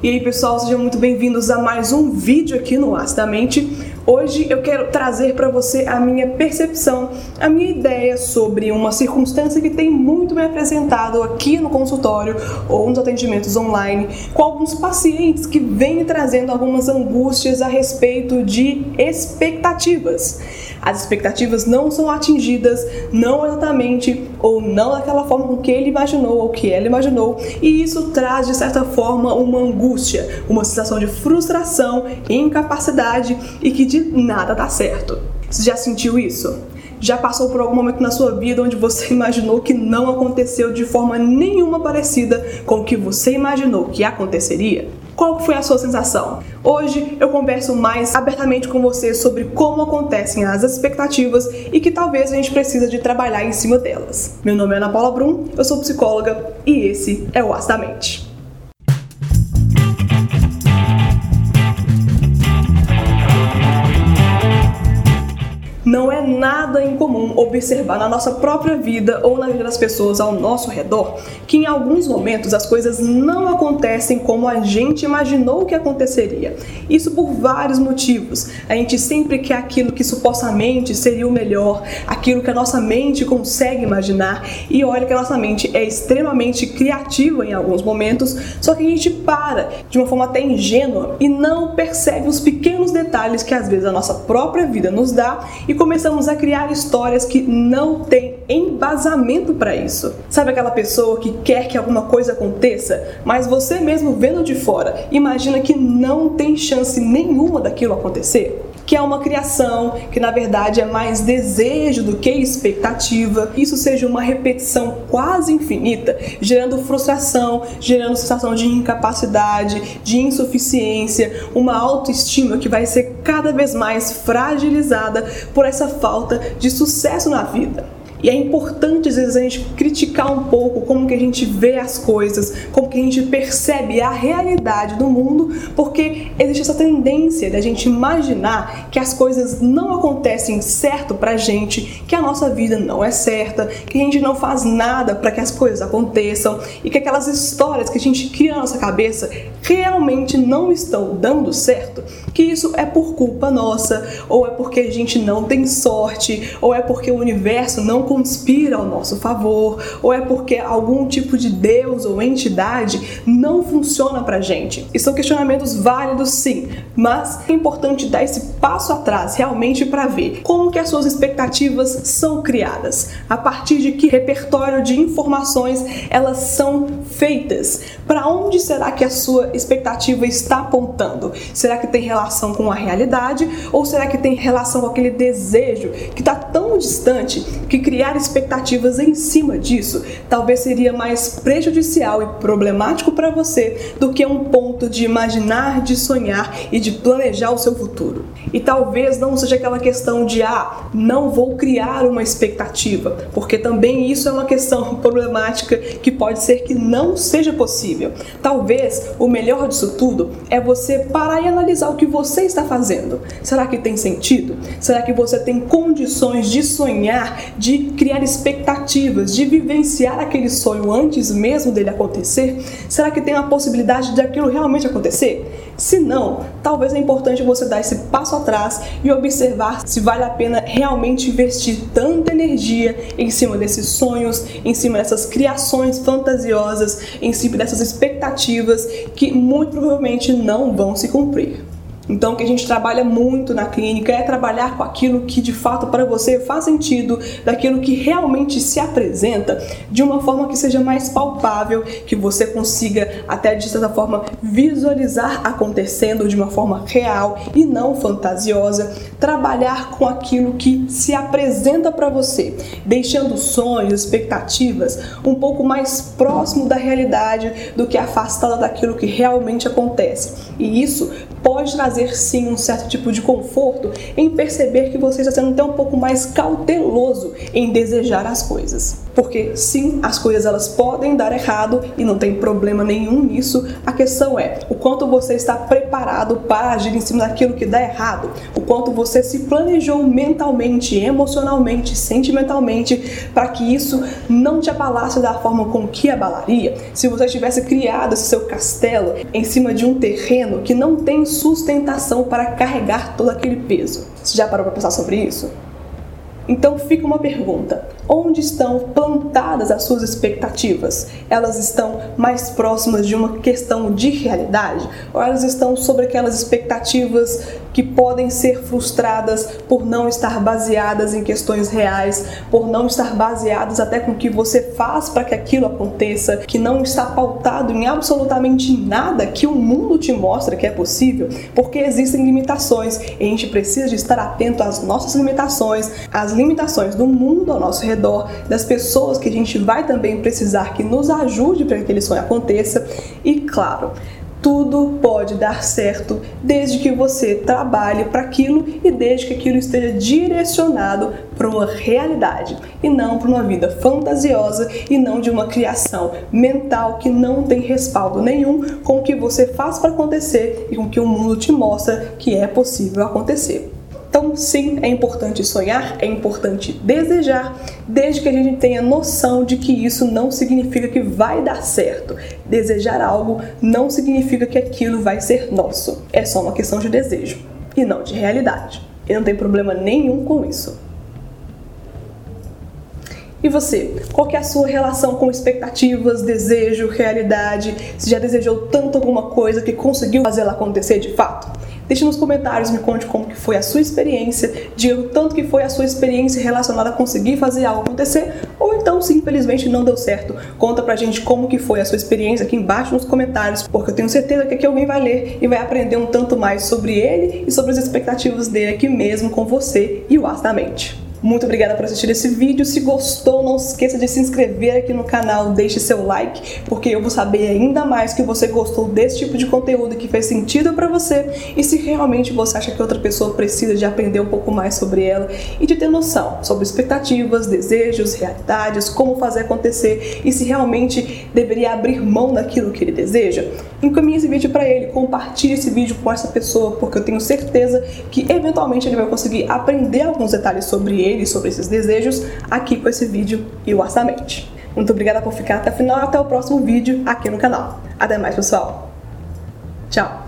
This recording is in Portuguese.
E aí pessoal, sejam muito bem-vindos a mais um vídeo aqui no Acidamente. Hoje eu quero trazer para você a minha percepção, a minha ideia sobre uma circunstância que tem muito me apresentado aqui no consultório ou nos atendimentos online, com alguns pacientes que vêm trazendo algumas angústias a respeito de expectativas as expectativas não são atingidas, não exatamente ou não daquela forma com que ele imaginou ou que ela imaginou, e isso traz de certa forma uma angústia, uma sensação de frustração, incapacidade e que de nada dá certo. Você já sentiu isso? Já passou por algum momento na sua vida onde você imaginou que não aconteceu de forma nenhuma parecida com o que você imaginou que aconteceria? Qual foi a sua sensação? Hoje eu converso mais abertamente com você sobre como acontecem as expectativas e que talvez a gente precisa de trabalhar em cima delas. Meu nome é Ana Paula Brum, eu sou psicóloga e esse é o Astamente. Não é nada incomum observar na nossa própria vida ou na vida das pessoas ao nosso redor que em alguns momentos as coisas não acontecem como a gente imaginou que aconteceria. Isso por vários motivos. A gente sempre quer aquilo que supostamente seria o melhor, aquilo que a nossa mente consegue imaginar, e olha que a nossa mente é extremamente criativa em alguns momentos, só que a gente para de uma forma até ingênua e não percebe os pequenos detalhes que às vezes a nossa própria vida nos dá e começamos a criar histórias que não têm embasamento para isso. Sabe aquela pessoa que quer que alguma coisa aconteça, mas você mesmo vendo de fora, imagina que não tem chance nenhuma daquilo acontecer? Que é uma criação, que na verdade é mais desejo do que expectativa. Isso seja uma repetição quase infinita, gerando frustração, gerando sensação de incapacidade, de insuficiência, uma autoestima que vai ser cada vez mais fragilizada por essa falta de sucesso na vida. E é importante às vezes a gente criticar um pouco como que a gente vê as coisas, como que a gente percebe a realidade do mundo, porque existe essa tendência da gente imaginar que as coisas não acontecem certo pra gente, que a nossa vida não é certa, que a gente não faz nada para que as coisas aconteçam e que aquelas histórias que a gente cria na nossa cabeça realmente não estão dando certo, que isso é por culpa nossa, ou é porque a gente não tem sorte, ou é porque o universo não conspira ao nosso favor, ou é porque algum tipo de Deus ou entidade não funciona pra gente. E são questionamentos válidos sim, mas é importante dar esse passo atrás realmente para ver como que as suas expectativas são criadas, a partir de que repertório de informações elas são feitas. Para onde será que a sua expectativa está apontando? Será que tem relação com a realidade ou será que tem relação com aquele desejo que está tão distante que cria criar expectativas em cima disso talvez seria mais prejudicial e problemático para você do que um ponto de imaginar, de sonhar e de planejar o seu futuro. E talvez não seja aquela questão de ah, não vou criar uma expectativa, porque também isso é uma questão problemática que pode ser que não seja possível. Talvez o melhor disso tudo é você parar e analisar o que você está fazendo. Será que tem sentido? Será que você tem condições de sonhar, de criar expectativas, de vivenciar aquele sonho antes mesmo dele acontecer? Será que tem a possibilidade de aquilo realmente acontecer? Se não, talvez é importante você dar esse passo atrás e observar se vale a pena realmente investir tanta energia em cima desses sonhos, em cima dessas criações fantasiosas, em cima dessas expectativas que muito provavelmente não vão se cumprir. Então, o que a gente trabalha muito na clínica é trabalhar com aquilo que de fato para você faz sentido, daquilo que realmente se apresenta de uma forma que seja mais palpável, que você consiga até de certa forma visualizar acontecendo de uma forma real e não fantasiosa. Trabalhar com aquilo que se apresenta para você, deixando sonhos, expectativas um pouco mais próximo da realidade do que afastada daquilo que realmente acontece. E isso pode trazer sim um certo tipo de conforto em perceber que você está sendo até um pouco mais cauteloso em desejar as coisas. Porque sim, as coisas elas podem dar errado e não tem problema nenhum nisso. A questão é o quanto você está preparado para agir em cima daquilo que dá errado, o quanto você se planejou mentalmente, emocionalmente, sentimentalmente para que isso não te abalasse da forma com que abalaria. Se você tivesse criado esse seu castelo em cima de um terreno que não tem sustentação para carregar todo aquele peso. Você já parou para pensar sobre isso? Então fica uma pergunta: onde estão plantadas as suas expectativas? Elas estão mais próximas de uma questão de realidade? Ou elas estão sobre aquelas expectativas que podem ser frustradas por não estar baseadas em questões reais, por não estar baseadas até com o que você faz para que aquilo aconteça, que não está pautado em absolutamente nada que o mundo te mostra que é possível, porque existem limitações e a gente precisa de estar atento às nossas limitações, às limitações do mundo ao nosso redor, das pessoas que a gente vai também precisar que nos ajude para que aquele sonho aconteça. E, claro, tudo pode dar certo desde que você trabalhe para aquilo e desde que aquilo esteja direcionado para uma realidade e não para uma vida fantasiosa e não de uma criação mental que não tem respaldo nenhum com o que você faz para acontecer e com o que o mundo te mostra que é possível acontecer. Então, sim, é importante sonhar, é importante desejar, desde que a gente tenha noção de que isso não significa que vai dar certo. Desejar algo não significa que aquilo vai ser nosso. É só uma questão de desejo e não de realidade. E não tem problema nenhum com isso. E você? Qual é a sua relação com expectativas, desejo, realidade? Você já desejou tanto alguma coisa que conseguiu fazer ela acontecer de fato? Deixe nos comentários, me conte como que foi a sua experiência, diga o tanto que foi a sua experiência relacionada a conseguir fazer algo acontecer, ou então simplesmente não deu certo. Conta pra gente como que foi a sua experiência aqui embaixo nos comentários, porque eu tenho certeza que aqui alguém vai ler e vai aprender um tanto mais sobre ele e sobre as expectativas dele aqui mesmo com você e o As da Mente. Muito obrigada por assistir esse vídeo. Se gostou, não esqueça de se inscrever aqui no canal, deixe seu like, porque eu vou saber ainda mais que você gostou desse tipo de conteúdo que fez sentido para você e se realmente você acha que outra pessoa precisa de aprender um pouco mais sobre ela e de ter noção sobre expectativas, desejos, realidades, como fazer acontecer e se realmente deveria abrir mão daquilo que ele deseja. Encaminhe esse vídeo para ele, compartilhe esse vídeo com essa pessoa, porque eu tenho certeza que eventualmente ele vai conseguir aprender alguns detalhes sobre ele ele sobre esses desejos aqui com esse vídeo e o orçamento. Muito obrigada por ficar até o final até o próximo vídeo aqui no canal. Até mais, pessoal. Tchau!